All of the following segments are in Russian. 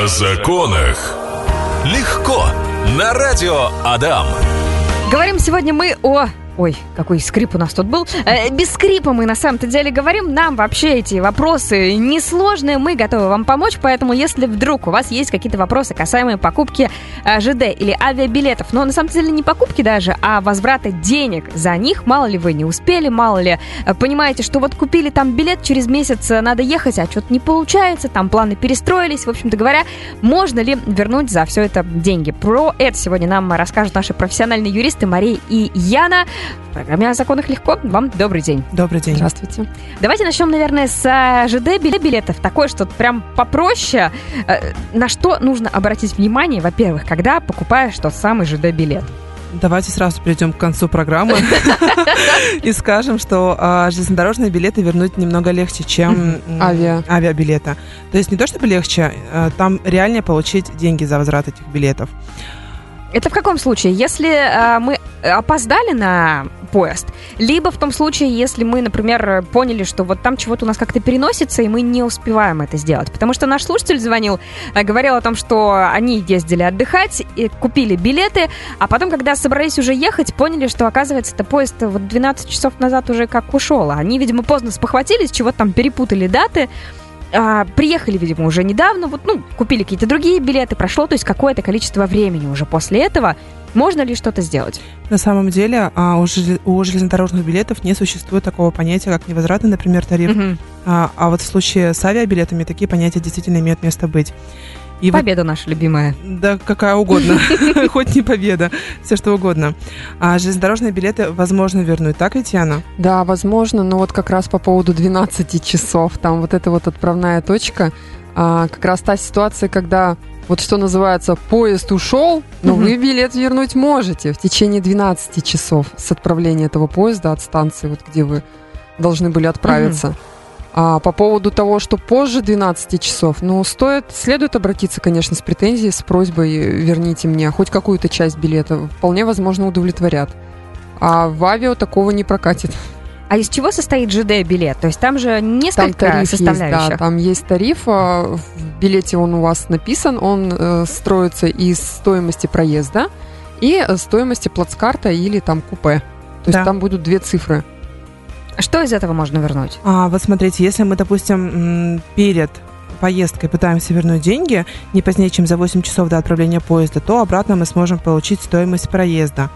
О законах. Легко. На радио Адам. Говорим сегодня мы о Ой, какой скрип у нас тут был. Э, без скрипа мы на самом-то деле говорим. Нам вообще эти вопросы несложные. Мы готовы вам помочь. Поэтому, если вдруг у вас есть какие-то вопросы, касаемые покупки э, ЖД или авиабилетов, но на самом деле не покупки даже, а возврата денег за них, мало ли вы не успели, мало ли э, понимаете, что вот купили там билет, через месяц э, надо ехать, а что-то не получается, там планы перестроились. В общем-то говоря, можно ли вернуть за все это деньги? Про это сегодня нам расскажут наши профессиональные юристы Мария и Яна. В программе «О законах легко». Вам добрый день. Добрый день. Здравствуйте. Давайте начнем, наверное, с э, ЖД билетов. Такое, что прям попроще. Э, на что нужно обратить внимание, во-первых, когда покупаешь тот самый ЖД билет? Давайте сразу перейдем к концу программы и скажем, что а, железнодорожные билеты вернуть немного легче, чем Авиа. авиабилета. То есть не то чтобы легче, а, там реальнее получить деньги за возврат этих билетов. Это в каком случае? Если э, мы опоздали на поезд, либо в том случае, если мы, например, поняли, что вот там чего-то у нас как-то переносится, и мы не успеваем это сделать. Потому что наш слушатель звонил, э, говорил о том, что они ездили отдыхать, и купили билеты, а потом, когда собрались уже ехать, поняли, что, оказывается, это поезд вот 12 часов назад уже как ушел. Они, видимо, поздно спохватились, чего-то там перепутали даты, а, приехали, видимо, уже недавно, вот, ну, купили какие-то другие билеты, прошло, то есть какое-то количество времени уже после этого. Можно ли что-то сделать? На самом деле а, у, желез- у железнодорожных билетов не существует такого понятия, как невозвратный, например, тариф. Мгм. А, а вот в случае с авиабилетами такие понятия действительно имеют место быть. И вот Победа наша любимая. Да, какая угодно. Хоть не победа. Все что угодно. А железнодорожные билеты возможно вернуть, так ведь, Яна? Да, возможно, но вот как раз по поводу 12 часов, там вот эта вот отправная точка, а, как раз та ситуация, когда вот что называется, поезд ушел, но вы билет вернуть можете в течение 12 часов с отправления этого поезда от станции, вот где вы должны были отправиться. А по поводу того, что позже 12 часов, ну, стоит, следует обратиться, конечно, с претензией, с просьбой верните мне хоть какую-то часть билета. Вполне возможно, удовлетворят. А в авиа такого не прокатит. А из чего состоит ЖД-билет? То есть там же Там несколько тариф есть, составляющих. да, там есть тариф. а, В билете он у вас написан, он э, строится из стоимости проезда и э, стоимости плацкарта или там купе. То есть Да. там будут две цифры. Что из этого можно вернуть? А, вот смотрите, если мы, допустим, перед поездкой пытаемся вернуть деньги не позднее, чем за 8 часов до отправления поезда, то обратно мы сможем получить стоимость проезда.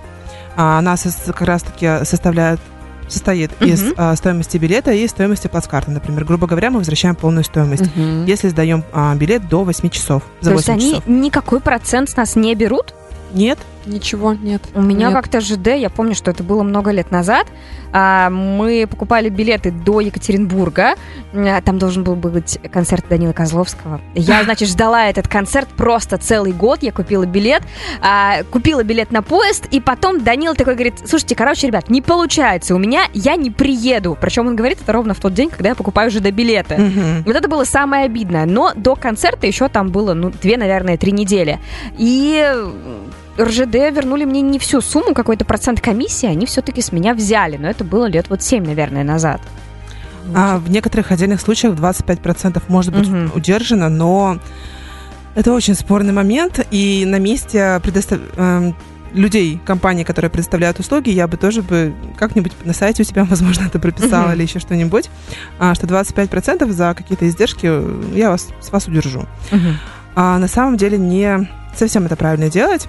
А, она как раз-таки составляет состоит из Мгм. а, стоимости билета и стоимости плацкарта. Например, грубо говоря, мы возвращаем полную стоимость, Мгм. если сдаем а, билет до 8 часов. За То есть 8 они часов. никакой процент с нас не берут? Нет, Ничего, нет. У меня Нет. как-то ЖД, я помню, что это было много лет назад. а, Мы покупали билеты до Екатеринбурга. А, Там должен был быть концерт Данила Козловского. Я, значит, ждала этот концерт просто целый год. Я купила билет, а, купила билет на поезд, и потом Данил такой говорит, слушайте, короче, ребят, не получается у меня, я не приеду. Причем он говорит это ровно в тот день, когда я покупаю ЖД-билеты. Мгм. Вот это было самое обидное. Но до концерта еще там было, ну, две, наверное, три недели. И РЖД вернули мне не всю сумму, какой-то процент комиссии, они все-таки с меня взяли. Но это было лет вот семь, наверное, назад. А в некоторых отдельных случаях 25% может быть Мгм. удержано, но это очень спорный момент, и на месте предостав- эм, людей, компаний, которые предоставляют услуги, я бы тоже бы как-нибудь на сайте у себя, возможно, это прописала Мгм. или еще что-нибудь, а, что 25% за какие-то издержки э, я вас, с вас удержу. А на самом деле не совсем это правильно делать.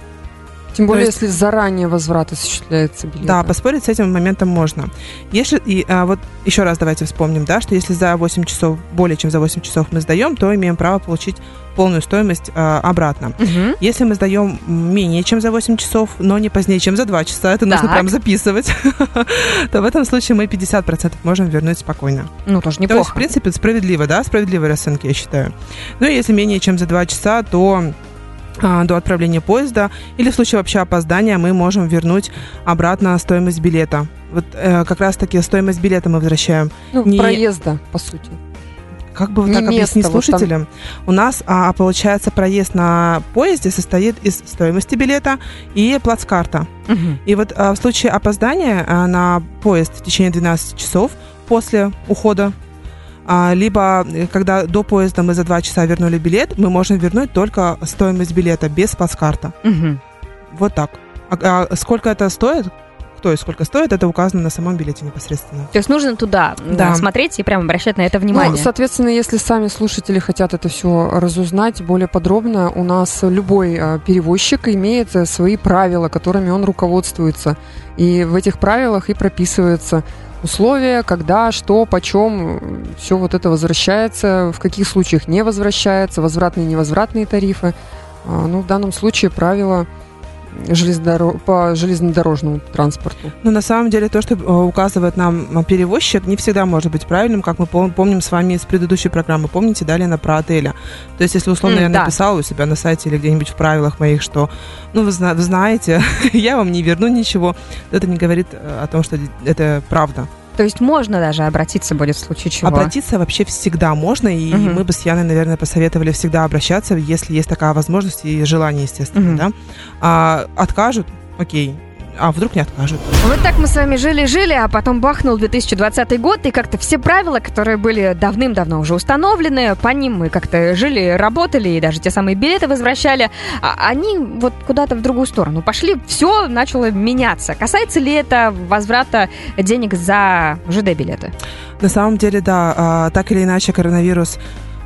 Тем более, есть- если заранее возврат осуществляется билета. Да, поспорить с этим моментом можно. Если, и, а, вот еще раз давайте вспомним, да, что если за 8 часов, более чем за 8 часов мы сдаем, то имеем право получить полную стоимость а, обратно. Мгм. Если мы сдаем менее чем за 8 часов, но не позднее, чем за 2 часа, это нужно Так. прям записывать, то в этом случае мы 50% можем вернуть спокойно. Ну, тоже То есть, в неплохо. принципе, справедливо, да, справедливые расценки, я считаю. Ну, если менее чем за 2 часа, то до отправления поезда или в случае вообще опоздания мы можем вернуть обратно стоимость билета. Вот э, как раз-таки стоимость билета мы возвращаем. Ну, не- проезда, по сути. Как бы вот Не так объяснить место, вот там- слушателям? У нас, а, получается, проезд на поезде состоит из стоимости билета и плацкарта. Мгм. И вот а, в случае опоздания а, на поезд в течение 12 часов после ухода А, либо, э, когда до поезда мы за два часа вернули билет, мы можем вернуть только стоимость билета без плацкарта. Мгм. Вот так. А, а сколько это стоит? Кто и сколько стоит, это указано на самом билете непосредственно. То есть нужно туда Да. смотреть и прям обращать на это Ну, внимание. соответственно, если сами слушатели хотят это все разузнать более подробно, у нас любой а, перевозчик имеет э, свои правила, которыми он руководствуется. И в этих правилах и прописываются условия, когда, что, почем, все вот это возвращается, в каких случаях не возвращается, возвратные и невозвратные тарифы. А, Ну, в данном случае правила железнодоро- по железнодорожному транспорту. Но на самом деле то, что э, указывает нам э, перевозчик, не всегда может быть правильным, как мы пом- помним с вами из предыдущей программы. Помните, дали на про отеля. То есть, если условно М, я да. написала у себя на сайте или где-нибудь в правилах моих, что, ну, вы, зна- вы знаете, я вам не верну ничего, это не говорит э, о том, что это правда. То есть можно даже обратиться будет в случае чего. Обратиться вообще всегда можно, и Мгм. мы бы с Яной, наверное, посоветовали всегда обращаться, если есть такая возможность и желание, естественно, Мгм. да. А, откажут, окей, а вдруг не откажут. Вот так мы с вами жили-жили, а потом бахнул 2020 год, и как-то все правила, которые были давным-давно уже установлены, по ним мы как-то жили, работали, и даже те самые билеты возвращали, а они вот куда-то в другую сторону пошли, все начало меняться. Касается ли это возврата денег за ЖД-билеты? На самом деле, да, а, так или иначе коронавирус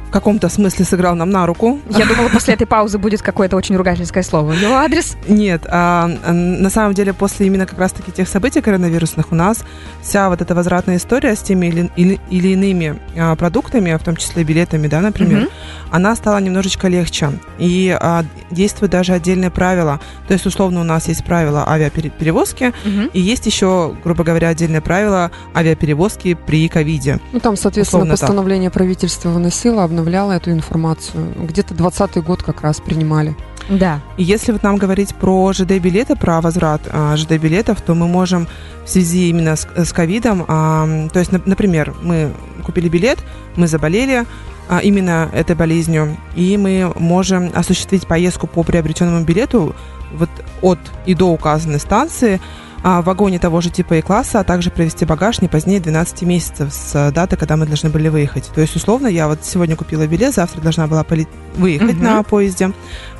в каком-то смысле сыграл нам на руку. Я думала, после этой паузы будет какое-то очень ругательское слово. Его адрес? Нет, а, на самом деле после именно как раз-таки тех событий коронавирусных у нас вся вот эта возвратная история с теми или, или- или иными а, продуктами, в том числе билетами, да, например, Мгм. она стала немножечко легче. И а, действуют даже отдельные правила. То есть, условно, у нас есть правила авиаперевозки, Мгм. и есть еще, грубо говоря, отдельные правила авиаперевозки при ковиде. Ну, там, соответственно, Условно так. постановление правительства выносило, обновляло эту информацию. Где-то 20 год как раз принимали. Да. И если вот нам говорить про ЖД-билеты, про возврат а, ЖД-билетов, то мы можем в связи именно с с ковидом, а, то есть, нап- например, мы купили билет, мы заболели а, именно этой болезнью, и мы можем осуществить поездку по приобретенному билету вот от и до указанной станции в вагоне того же типа и класса, а также провести багаж не позднее 12 месяцев с э, даты, когда мы должны были выехать. То есть, условно, я вот сегодня купила билет, завтра должна была поле- выехать Мгм. на поезде,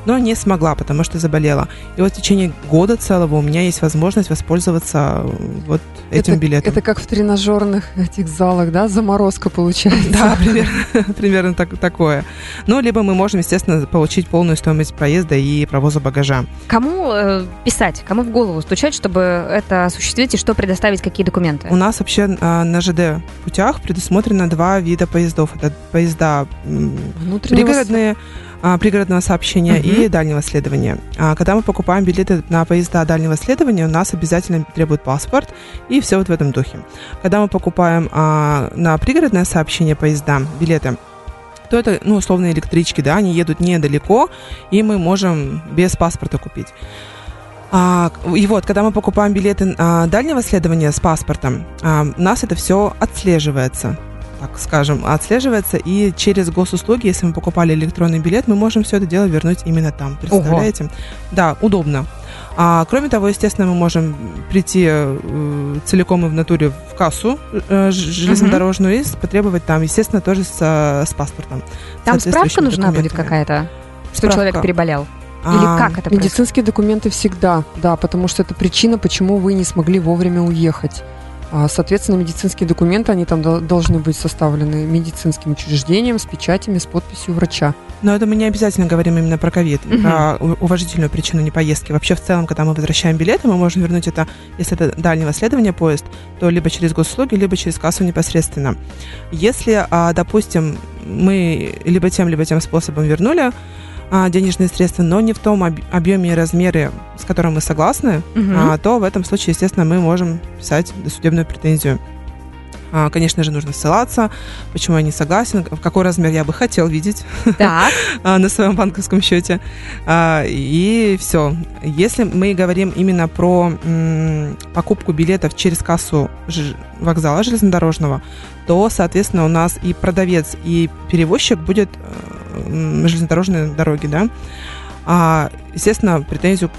но не смогла, потому что заболела. И вот в течение года целого у меня есть возможность воспользоваться э, вот этим это, билетом. Это как в тренажерных этих залах, да? Заморозка получается. Да, примерно, примерно так- такое. Ну, либо мы можем, естественно, получить полную стоимость проезда и провоза багажа. Кому э, писать, кому в голову стучать, чтобы это осуществить и что предоставить, какие документы? У нас вообще а, на ЖД путях предусмотрено два вида поездов. Это поезда Внутреннего пригородные, а, пригородного сообщения Мгм. и дальнего следования. А, когда мы покупаем билеты на поезда дальнего следования, у нас обязательно требует паспорт и все вот в этом духе. Когда мы покупаем а, на пригородное сообщение поезда билеты, то это, ну, условно, электрички, да, они едут недалеко, и мы можем без паспорта купить. А, и вот, когда мы покупаем билеты а, дальнего следования с паспортом, а, у нас это все отслеживается так скажем, отслеживается, и через госуслуги, если мы покупали электронный билет, мы можем все это дело вернуть именно там. Представляете? Да, удобно. А, кроме того, естественно, мы можем прийти э, целиком и в натуре в кассу э, железнодорожную и потребовать там, естественно, тоже с, с паспортом. Там справка нужна будет какая-то, что Справка. человек переболел? Или А, как это происходит? Медицинские документы всегда, да, потому что это причина, почему вы не смогли вовремя уехать. А, Соответственно, медицинские документы, они там дол- должны быть составлены медицинским учреждением с печатями, с подписью врача. Но это мы не обязательно говорим именно про ковид, Мгм. про уважительную причину непоездки. Вообще, в целом, когда мы возвращаем билеты, мы можем вернуть это, если это дальнего следования поезд, то либо через госуслуги, либо через кассу непосредственно. Если, а, допустим, мы либо тем, либо тем способом вернули денежные средства, но не в том об- объеме и размере, с которым мы согласны, а, то в этом случае, естественно, мы можем писать досудебную претензию. А, Конечно же, нужно ссылаться, почему я не согласен, в какой размер я бы хотел видеть а, на своем банковском счете. А, И все. Если мы говорим именно про покупку билетов через кассу вокзала железнодорожного, то, соответственно, у нас и продавец, и перевозчик будет м, железнодорожной дороги, да. А, естественно, претензию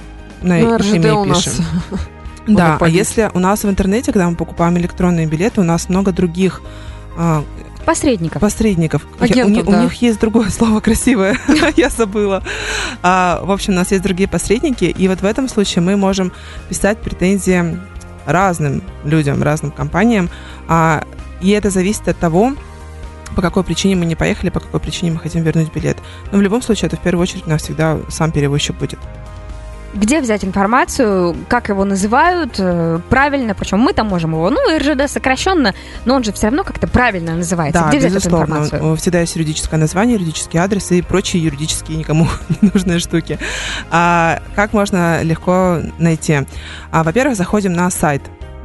на Ну, РЖД у нас пишем. Да, а если у нас в интернете, когда мы покупаем электронные билеты, у нас много других а, Посредников. посредников. Я- у, Агентов, них, у да. них есть другое слово красивое, я забыла. А, в общем, у нас есть другие посредники, и вот в этом случае мы можем писать претензии разным людям, разным компаниям, А, и это зависит от того, по какой причине мы не поехали, по какой причине мы хотим вернуть билет. Но в любом случае это в первую очередь у нас всегда сам перевозчик будет. Где взять информацию, как его называют э, правильно, причем мы там можем его, ну, РЖД сокращенно, но он же все равно как-то правильно называется. Да, Где взять эту информацию? Всегда есть юридическое название, юридический адрес и прочие юридические никому не нужные штуки. А как можно легко найти? А, во-первых, заходим на сайт.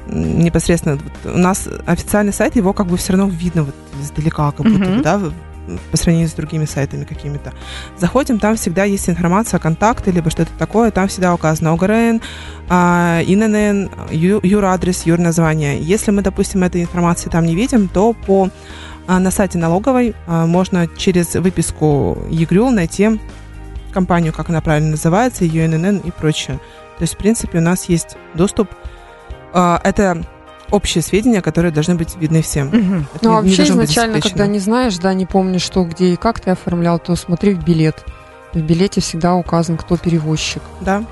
Непосредственно вот у нас официальный сайт, его как бы все равно видно вот издалека, как будто бы, да, по сравнению с другими сайтами какими-то. Заходим, там всегда есть информация, контакты, либо что-то такое, там всегда указано ОГРН, а, ИНН, юрадрес, юрназвание. Если мы, допустим, этой информации там не видим, то по а, на сайте налоговой а, можно через выписку ЕГРЮЛ найти компанию, как она правильно называется, ее ИНН и прочее. То есть, в принципе, у нас есть доступ. Это общие сведения, которые должны быть видны всем. Это Ну, не- а не вообще изначально, когда не знаешь, да, не помнишь, что, где и как ты оформлял, то смотри в билет. В билете всегда указан, кто перевозчик. Да.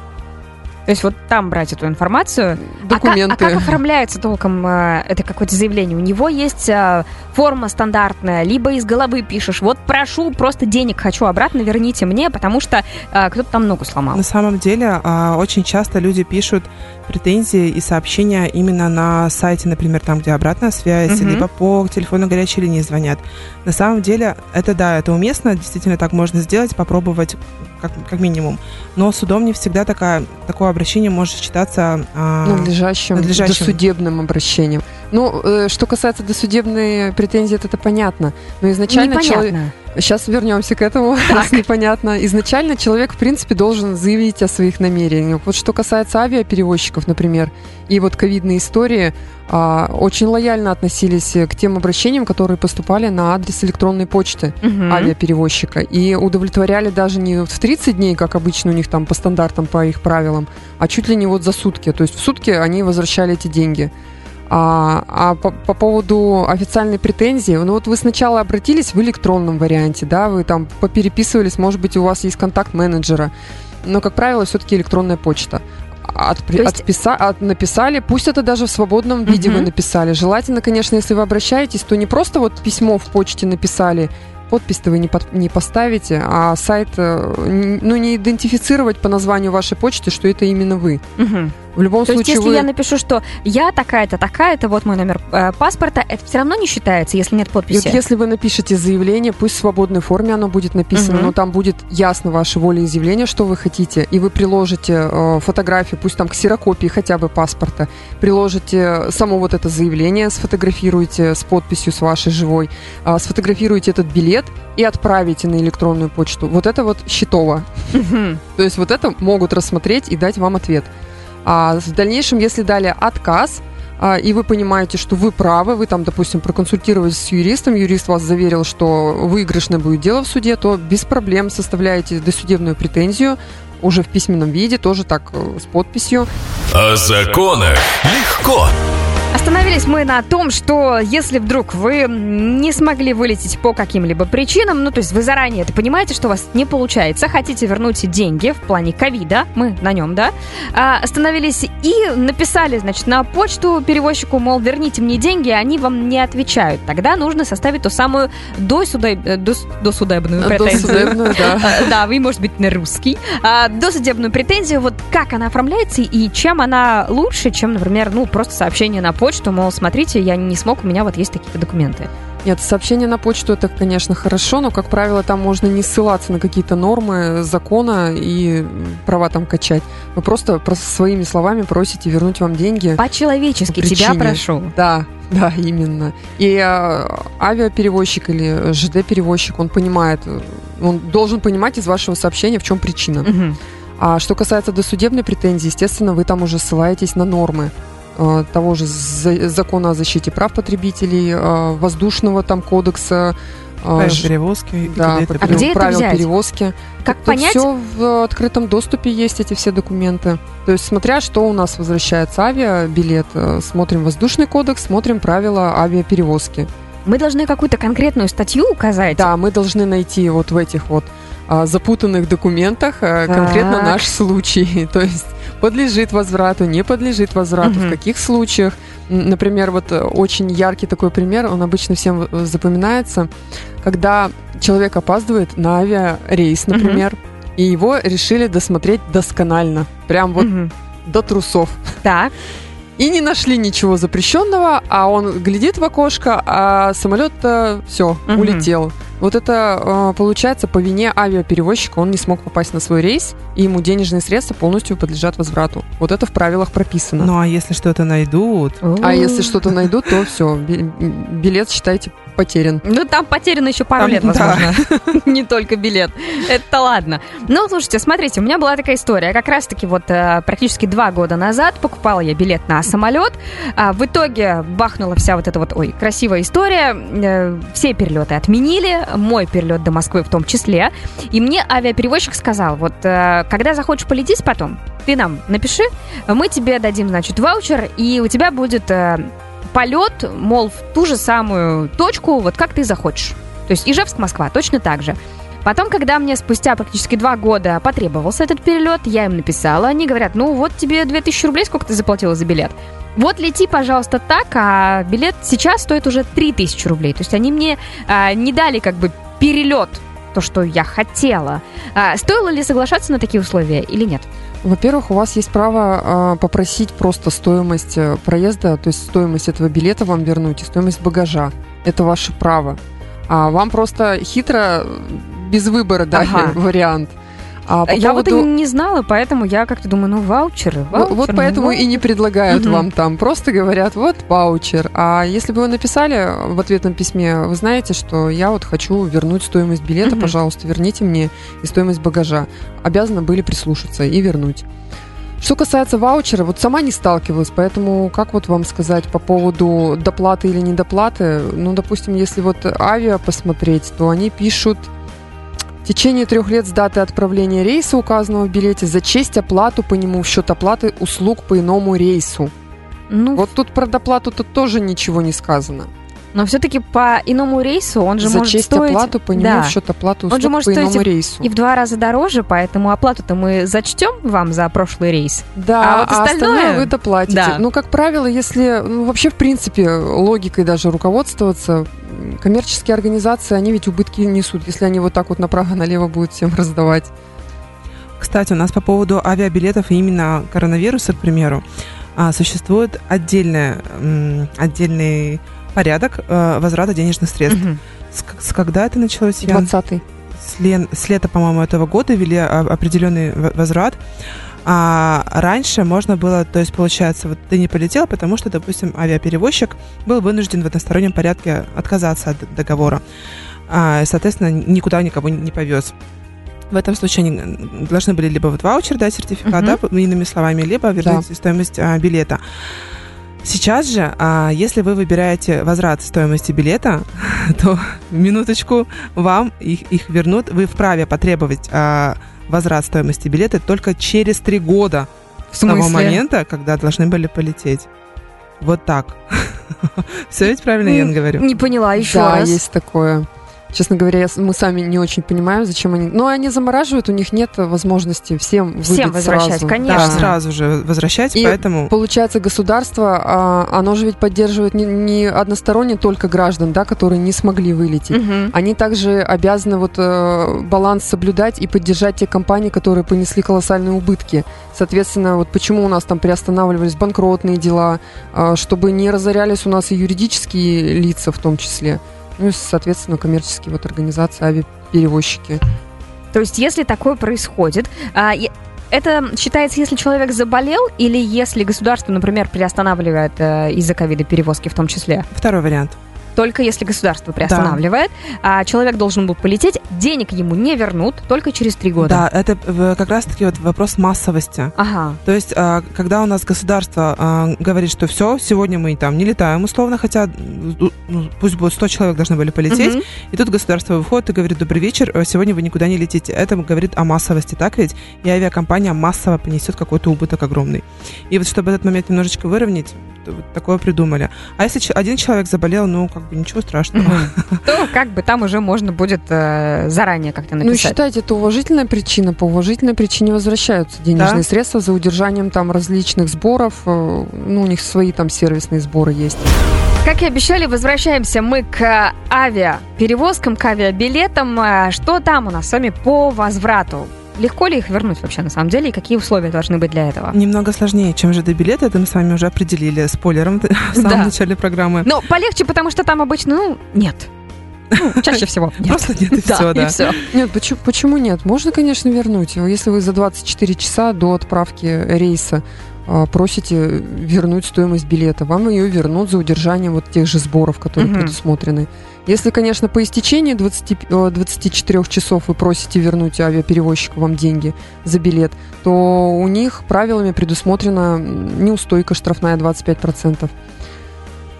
То есть вот там брать эту информацию. Документы. А как, а как оформляется толком э, это какое-то заявление? У него есть э, форма стандартная, либо из головы пишешь, вот прошу, просто денег хочу обратно, верните мне, потому что э, кто-то там ногу сломал. На самом деле, а, очень часто люди пишут претензии и сообщения именно на сайте, например, там, где обратная связь, Мгм. либо по телефону горячей линии звонят. На самом деле, это да, это уместно, действительно так можно сделать, попробовать как, как минимум. Но судом не всегда такая, такое обращение может считаться... а, надлежащим, надлежащим. досудебным обращением. Ну, э, что касается досудебной претензии, это, это понятно. Но изначально человек... Сейчас вернемся к этому, раз непонятно. Изначально человек, в принципе, должен заявить о своих намерениях. Вот что касается авиаперевозчиков, например, и вот ковидные истории, а, очень лояльно относились к тем обращениям, которые поступали на адрес электронной почты Мгм. авиаперевозчика. И удовлетворяли даже не в 30 дней, как обычно у них там по стандартам, по их правилам, а чуть ли не вот за сутки. То есть в сутки они возвращали эти деньги. А, а по, по поводу официальной претензии, ну вот вы сначала обратились в электронном варианте, да, вы там попереписывались, может быть, у вас есть контакт менеджера, но, как правило, все-таки электронная почта. То есть- отписа- от- написали, пусть это даже в свободном виде вы Мгм. написали. Желательно, конечно, если вы обращаетесь, то не просто вот письмо в почте написали, подпись-то вы не, под- не поставите, а сайт, э, ну, не идентифицировать по названию вашей почты, что это именно вы. Мгм. В любом То есть, случае если вы... я напишу, что я такая-то, такая-то, вот мой номер э, паспорта, это все равно не считается, если нет И вот подписи. если вы напишете заявление, пусть в свободной форме оно будет написано, Мгм. но там будет ясно ваша волеизъявление, что вы хотите, и вы приложите э, фотографию, пусть там ксерокопии хотя бы паспорта, приложите само вот это заявление, сфотографируйте с подписью с вашей живой, э, сфотографируйте этот билет и отправите на электронную почту. Вот это вот счетово. Мгм. То есть вот это могут рассмотреть и дать вам ответ. А в дальнейшем, если дали отказ, а, и вы понимаете, что вы правы, вы там, допустим, проконсультировались с юристом, юрист вас заверил, что выигрышное будет дело в суде, то без проблем составляете досудебную претензию уже в письменном виде, тоже так э, с подписью. О законах легко. Остановились мы на том, что если вдруг вы не смогли вылететь по каким-либо причинам, ну, то есть вы заранее это понимаете, что у вас не получается, хотите вернуть деньги в плане ковида, мы на нем, да, а, остановились и написали, значит, на почту перевозчику, мол, верните мне деньги, они вам не отвечают. Тогда нужно составить ту самую досудеб... э, дос- досудебную претензию. Досудебную, да. А, Да, вы, может быть, на русский. А, Досудебную претензию, вот как она оформляется и чем она лучше, чем, например, ну, просто сообщение на почту, мол, смотрите, я не смог, у меня вот есть такие документы. Нет, сообщение на почту это, конечно, хорошо, но, как правило, там можно не ссылаться на какие-то нормы закона и права там качать. Вы просто, просто своими словами просите вернуть вам деньги. По-человечески По тебя прошу. Да, да, именно. И э, авиаперевозчик или ЖД-перевозчик, он понимает, он должен понимать из вашего сообщения, в чем причина. Мгм. А что касается досудебной претензии, естественно, вы там уже ссылаетесь на нормы того же за- закона о защите прав потребителей, э, воздушного там кодекса, э, правила ж- перевозки да, т.п. А где это правил взять? перевозки. Как понять? Все в открытом доступе есть эти все документы. То есть, смотря что у нас возвращается авиабилет, э, смотрим воздушный кодекс, смотрим правила авиаперевозки. Мы должны какую-то конкретную статью указать. Да, мы должны найти вот в этих вот запутанных документах а, конкретно Так. наш случай. То есть подлежит возврату, не подлежит возврату, Мгм. в каких случаях. Например, вот э, очень яркий такой пример, он обычно всем э, запоминается, когда человек опаздывает на авиарейс, например, и его решили досмотреть досконально, прям вот Мгм. до трусов. Так. И не нашли ничего запрещенного, а он глядит в окошко, а самолет-то все, Мгм. улетел. Вот это э, получается по вине авиаперевозчика, он не смог попасть на свой рейс, и ему денежные средства полностью подлежат возврату. Вот это в правилах прописано. Ну а если что-то найдут, А если что-то найдут, то все, билет, считайте, потерян. Ну, там потеряно еще пару Там, лет, да. возможно. Не только билет. Это ладно. Ну, слушайте, смотрите, у меня была такая история. Как раз-таки вот э, практически два года назад покупала я билет на самолет. А в итоге бахнула вся вот эта вот, ой, красивая история. Э, Все перелеты отменили, мой перелет до Москвы в том числе. И мне авиаперевозчик сказал, вот э, когда захочешь полететь потом, ты нам напиши, мы тебе дадим, значит, ваучер, и у тебя будет полет, мол, в ту же самую точку, вот как ты захочешь. То есть Ижевск-Москва точно так же. Потом, когда мне спустя практически два года потребовался этот перелет, я им написала, они говорят, ну вот тебе 2000 рублей, сколько ты заплатила за билет? Вот лети, пожалуйста, так, а билет сейчас стоит уже 3000 рублей. То есть они мне а, не дали как бы перелет, то, что я хотела. А, стоило ли соглашаться на такие условия или нет? Во-первых, у вас есть право э, попросить просто стоимость э, проезда, то есть стоимость этого билета вам вернуть и стоимость багажа. Это ваше право. А вам просто хитро, э, без выбора дали Ага. вариант. А по я поводу- вот и не знала, поэтому я как-то думаю, ну ваучеры, ваучеры. Вот ну, поэтому и не предлагают Мгм. вам там. Просто говорят, вот ваучер. А если бы вы написали в ответном письме, вы знаете, что я вот хочу вернуть стоимость билета, Мгм. пожалуйста, верните мне и стоимость багажа. Обязаны были прислушаться и вернуть. Что касается ваучера, вот сама не сталкивалась, поэтому как вот вам сказать по поводу доплаты или недоплаты? Ну, допустим, если вот авиа посмотреть, то они пишут в течение трех лет с даты отправления рейса, указанного в билете, зачесть оплату по нему в счет оплаты услуг по иному рейсу. Ну, Вот тут про доплату-то тоже ничего не сказано. но все-таки по иному рейсу он же может зачесть стоить... оплату по нему Да. в счет оплаты Он же услуг может по иному рейсу. И в два раза дороже, поэтому оплату-то мы зачтем вам за прошлый рейс. Да, А вот остальное- вы доплатите. Да. Ну, как правило, если ну, вообще, в принципе, логикой даже руководствоваться, коммерческие организации, они ведь убытки несут, если они вот так вот направо-налево будут всем раздавать. Кстати, у нас по поводу авиабилетов и именно коронавируса, к примеру, а, существует отдельная, м, отдельный порядок э, возврата денежных средств. Мгм. С, с когда это началось, Ян? 20-й. С, лен- с лета, по-моему, этого года ввели а, определенный возврат. А раньше можно было, то есть, получается, вот ты не полетел, потому что, допустим, авиаперевозчик был вынужден в одностороннем порядке отказаться от договора. А, соответственно, никуда никого не повез. В этом случае они должны были либо вот ваучер дать, сертификат, Мгм. да, иными словами, либо вернуть стоимость а, билета. Сейчас же, а, если вы выбираете возврат стоимости билета, то минуточку вам их, их вернут. Вы вправе потребовать а, возврат стоимости билета только через три года В с того момента, когда должны были полететь. Вот так. Все ведь правильно я М, говорю? Не поняла еще да, раз. есть такое. Честно говоря, я мы сами не очень понимаем, зачем они... Но они замораживают, у них нет возможности всем Всем выдать возвращать, сразу. конечно. Да, сразу же возвращать, И поэтому... Получается, государство, а, оно же ведь поддерживает не, не односторонне только граждан, да, которые не смогли вылететь. Мгм. Они также обязаны вот э, баланс соблюдать и поддержать те компании, которые понесли колоссальные убытки. Соответственно, вот почему у нас там приостанавливались банкротные дела, э, чтобы не разорялись у нас и юридические лица в том числе. Ну и, соответственно, коммерческие вот организации, авиаперевозчики. То есть, если такое происходит, а, это считается, если человек заболел или если государство, например, приостанавливает э, из-за ковида перевозки в том числе? Второй вариант. Только если государство приостанавливает, а человек должен был полететь, денег ему не вернут только через три года. Да, это как раз-таки вот вопрос массовости. Ага. То есть, а, когда у нас государство а, говорит, что все, сегодня мы там не летаем условно, хотя ну, ну, пусть будет 100 человек должны были полететь, Мгм. и тут государство выходит и говорит, добрый вечер, э, сегодня вы никуда не летите. Это говорит о массовости, так ведь? И авиакомпания массово понесет какой-то убыток огромный. И вот чтобы этот момент немножечко выровнять, вот такое придумали. А если один человек заболел, ну, как бы ничего страшного. То как бы там уже можно будет э, заранее как-то Ну, написать. считайте, это уважительная причина. По уважительной причине возвращаются денежные средства за удержанием там различных сборов. э, Ну, у них свои там сервисные сборы есть. Как и обещали, возвращаемся мы к авиаперевозкам, к авиабилетам. А Что там у нас с вами по возврату? Легко ли их вернуть вообще на самом деле? И какие условия должны быть для этого? Немного сложнее, чем ЖД-билеты, это мы с вами уже определили спойлером в самом Да. начале программы. Ну, полегче, потому что там обычно, ну, нет. Ну, чаще всего нет. Просто нет, и все, и да. все. Нет, почему, почему нет? Можно, конечно, вернуть. Если вы за 24 часа до отправки рейса а, просите вернуть стоимость билета, вам ее вернут за удержанием вот тех же сборов, которые Мгм. предусмотрены. Если, конечно, по истечении 20, э, 24 часов вы просите вернуть авиаперевозчику вам деньги за билет, то у них правилами предусмотрена неустойка штрафная 25%.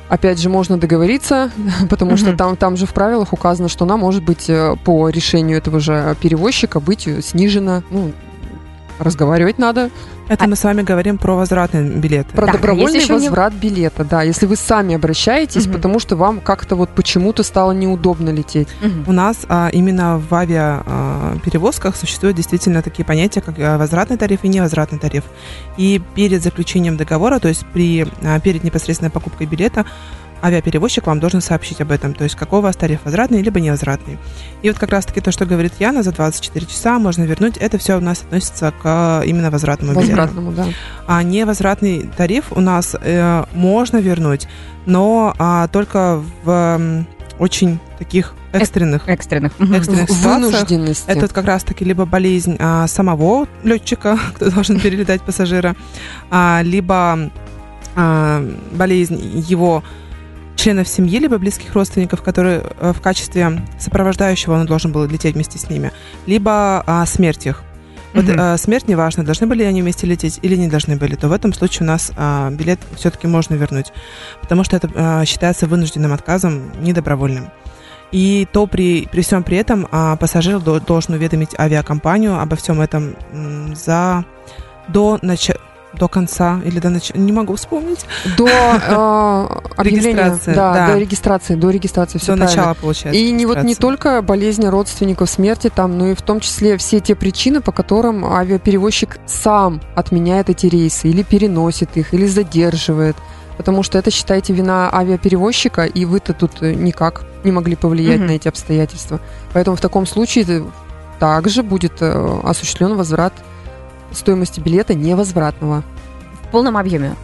Опять же, можно договориться, потому что там, там же в правилах указано, что она может быть э, по решению этого же перевозчика быть э, снижена. Ну, разговаривать надо. Это мы с вами говорим про возвратный билет. Про Так, а добровольный еще не- возврат билета, да. Если вы сами обращаетесь, Мгм. потому что вам как-то вот почему-то стало неудобно лететь. Мгм. У нас а, именно в авиаперевозках существуют действительно такие понятия, как а, возвратный тариф и невозвратный тариф. И перед заключением договора, то есть при, а, перед непосредственной покупкой билета, авиаперевозчик вам должен сообщить об этом, то есть какой у вас тариф, возвратный либо невозвратный. И вот как раз-таки то, что говорит Яна, за 24 часа можно вернуть, это все у нас относится к именно возвратному билету. Возвратному, да. А невозвратный тариф у нас э, можно вернуть, но а, только в м, очень таких экстренных Экстренных. Экстренных ситуациях. Это как раз-таки либо болезнь а, самого летчика, кто должен перелетать пассажира, а, либо а, болезнь его членов семьи, либо близких родственников, которые э, в качестве сопровождающего он должен был лететь вместе с ними, либо а, смерть их. Вот Мгм. э, смерть неважно, должны были они вместе лететь или не должны были, то в этом случае у нас а, билет все-таки можно вернуть, потому что это а, считается вынужденным отказом, недобровольным. И то при, при всем при этом а, пассажир до- должен уведомить авиакомпанию обо всем этом за до начала до конца или до начала, не могу вспомнить, До э, объявления, Регистрации, да, да. до регистрации, до регистрации, все до начала получается. И не вот не только болезни родственников, смерти там, но и в том числе все те причины, по которым авиаперевозчик сам отменяет эти рейсы или переносит их, или задерживает. Потому что это, считайте, вина авиаперевозчика, и вы-то тут э, никак не могли повлиять Мгм. на эти обстоятельства. Поэтому в таком случае э, также будет э, осуществлен возврат стоимости билета невозвратного. В полном объеме.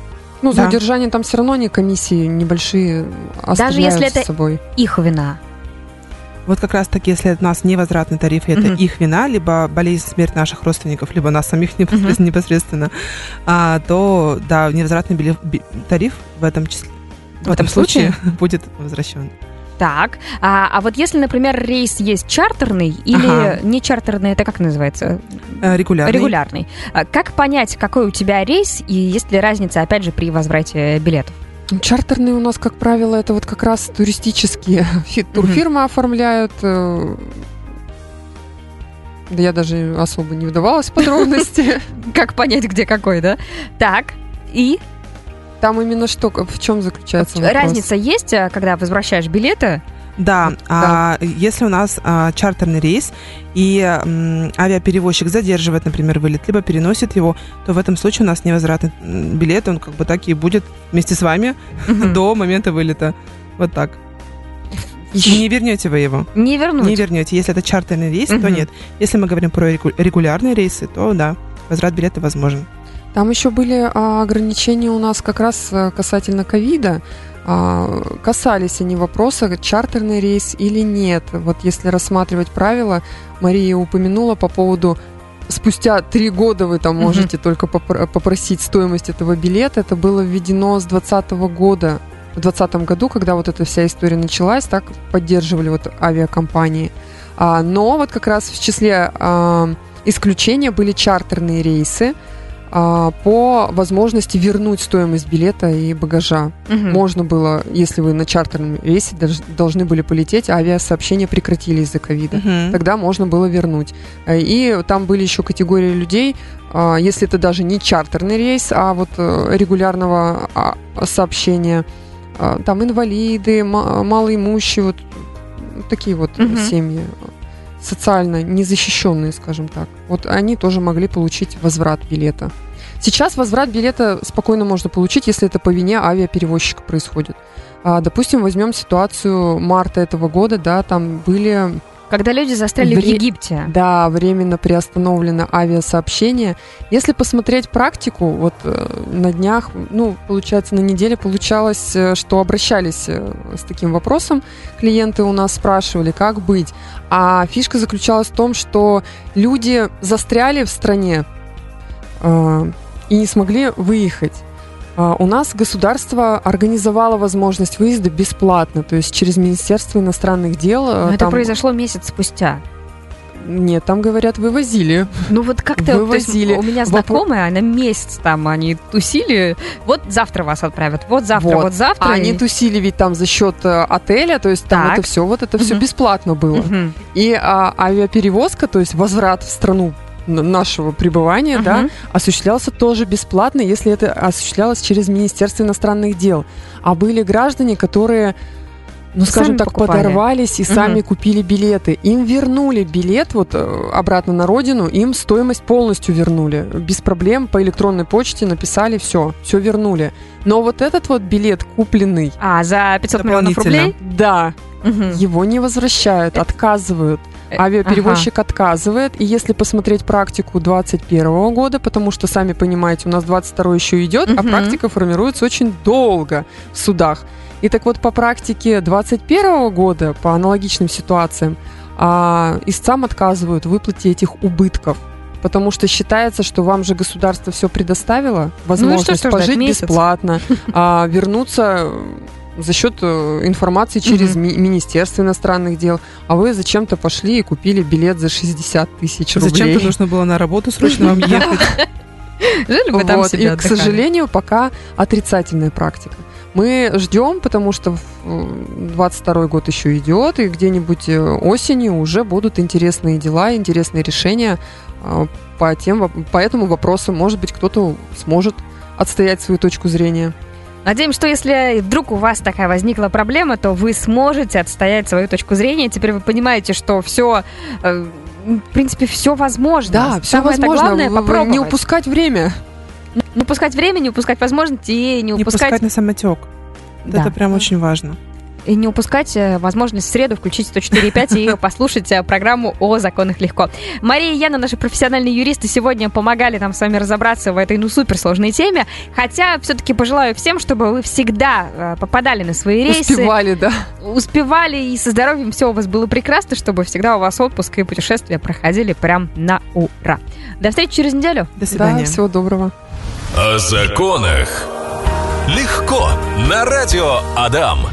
Ну, за Да. удержание там все равно они комиссии небольшие Даже если это- собой. Их вина. Вот как раз таки, если у нас невозвратный тариф, это Мгм. их вина, либо болезнь, смерть наших родственников, либо нас самих непосредственно, непосредственно, а, то, да, невозвратный биле- би- тариф в этом числе в, В этом этом случае будет возвращен. Так, а, а вот если, например, рейс есть чартерный или Ага. не чартерный, это как называется? Э, Регулярный. Регулярный. А Как понять, какой у тебя рейс и есть ли разница, опять же, при возврате билетов? Чартерные у нас, как правило, это вот как раз туристические фи- турфирмы оформляют. э, Да я даже особо не вдавалась в подробности. Как понять, где какой, да? Так, и Там именно что, в чем заключается вопрос? разница есть, а, когда возвращаешь билеты? Да, а, если у нас а, чартерный рейс и м, авиаперевозчик задерживает, например, вылет, либо переносит его, то в этом случае у нас невозвратный билет, он как бы так и будет вместе с вами Мгм. до момента вылета. Вот так. Не вернете вы его. Не вернуть. Не вернете. Если это чартерный рейс, то Мгм. нет. Если мы говорим про регу- регулярные рейсы, то да, возврат билета возможен. Там еще были а, ограничения у нас как раз а, касательно ковида. А, касались они вопроса, чартерный рейс или нет. Вот если рассматривать правила, Мария упомянула по поводу спустя три года вы там можете только попр- попросить стоимость этого билета. Это было введено с 2020 года. В 2020 году, когда вот эта вся история началась, так поддерживали вот авиакомпании. А, но вот как раз в числе исключения были чартерные рейсы по возможности вернуть стоимость билета и багажа. Мгм. Можно было, если вы на чартерном рейсе долж- должны были полететь, а авиасообщения прекратили из-за ковида. Мгм. Тогда можно было вернуть. Э, И там были еще категории людей, а, если это даже не чартерный рейс, а вот э, регулярного а, сообщения, а, там инвалиды, ма- малоимущие, вот такие вот Мгм. семьи социально незащищенные, скажем так. Вот они тоже могли получить возврат билета. Сейчас возврат билета спокойно можно получить, если это по вине авиаперевозчика происходит. А, допустим, возьмем ситуацию марта этого года, да, там были Когда люди застряли в Вре- Египте. да, временно приостановлено авиасообщение. Если посмотреть практику, вот э, на днях, ну, получается, на неделе получалось, э, что обращались э, с таким вопросом, клиенты у нас спрашивали, как быть. А фишка заключалась в том, что люди застряли в стране э, и не смогли выехать. А, У нас государство организовало возможность выезда бесплатно, то есть через Министерство иностранных дел. э, Но это там- произошло месяц спустя. Нет, там говорят, вывозили. Ну вот как-то Вывозили. у меня знакомые, она месяц там, они тусили. Вот завтра вас отправят, вот завтра, вот, Вот. завтра. А они и- тусили ведь там за счет э, отеля, то есть там Так. это все, вот это все Мгм. бесплатно было. Мгм. И а, авиаперевозка, то есть возврат в страну нашего пребывания, да, Мгм. осуществлялся тоже бесплатно, если это осуществлялось через Министерство иностранных дел. А были граждане, которые, ну, Сами скажем так, покупали. подорвались и Мгм. сами купили билеты. Им вернули билет вот э, обратно на родину, им стоимость полностью вернули. Без проблем по электронной почте написали, все, все вернули. Но вот этот вот билет купленный, А, за 500 миллионов рублей? да, Мгм. его не возвращают, отказывают. Э, Авиаперевозчик отказывает. И если посмотреть практику 2021 года, потому что, сами понимаете, у нас 22 еще идет, а Мгм. практика формируется очень долго в судах. И так вот, по практике 2021 года, по аналогичным ситуациям, а, истцам отказывают в выплате этих убытков. Потому что считается, что вам же государство все предоставило, возможность Ну что ждать, пожить бесплатно, а вернуться э, за счет э, информации через Мгм. ми- Министерство иностранных дел, а вы зачем-то пошли и купили билет за 60 тысяч рублей. Зачем-то нужно было на работу срочно вам ехать. Жили бы там себе И, к сожалению, пока отрицательная практика. Мы ждем, потому что в 22 год еще идет, и где-нибудь э, осенью уже будут интересные дела, интересные решения по, тем, по этому вопросу. Может быть, кто-то сможет отстоять свою точку зрения. Надеемся, что если вдруг у вас такая возникла проблема, то вы сможете отстоять свою точку зрения. Теперь вы понимаете, что все, в принципе, все возможно. Да, все Самое возможно. главное попробовать. Не упускать время. Не упускать время, не упускать возможности и не Не упускать... пускать на самотек. Да. Это прям очень важно. И не упускать э, возможность в среду включить 104.5 и послушать э, программу о законах легко. Мария и Яна, наши профессиональные юристы, сегодня помогали нам с вами разобраться в этой, ну, суперсложной теме. Хотя все-таки пожелаю всем, чтобы вы всегда э, попадали на свои рейсы, Успевали, да. успевали и со здоровьем все у вас было прекрасно, чтобы всегда у вас отпуск и путешествия проходили прям на ура. До встречи через неделю. До свидания. Да, всего доброго. О законах. Легко. На радио Адам.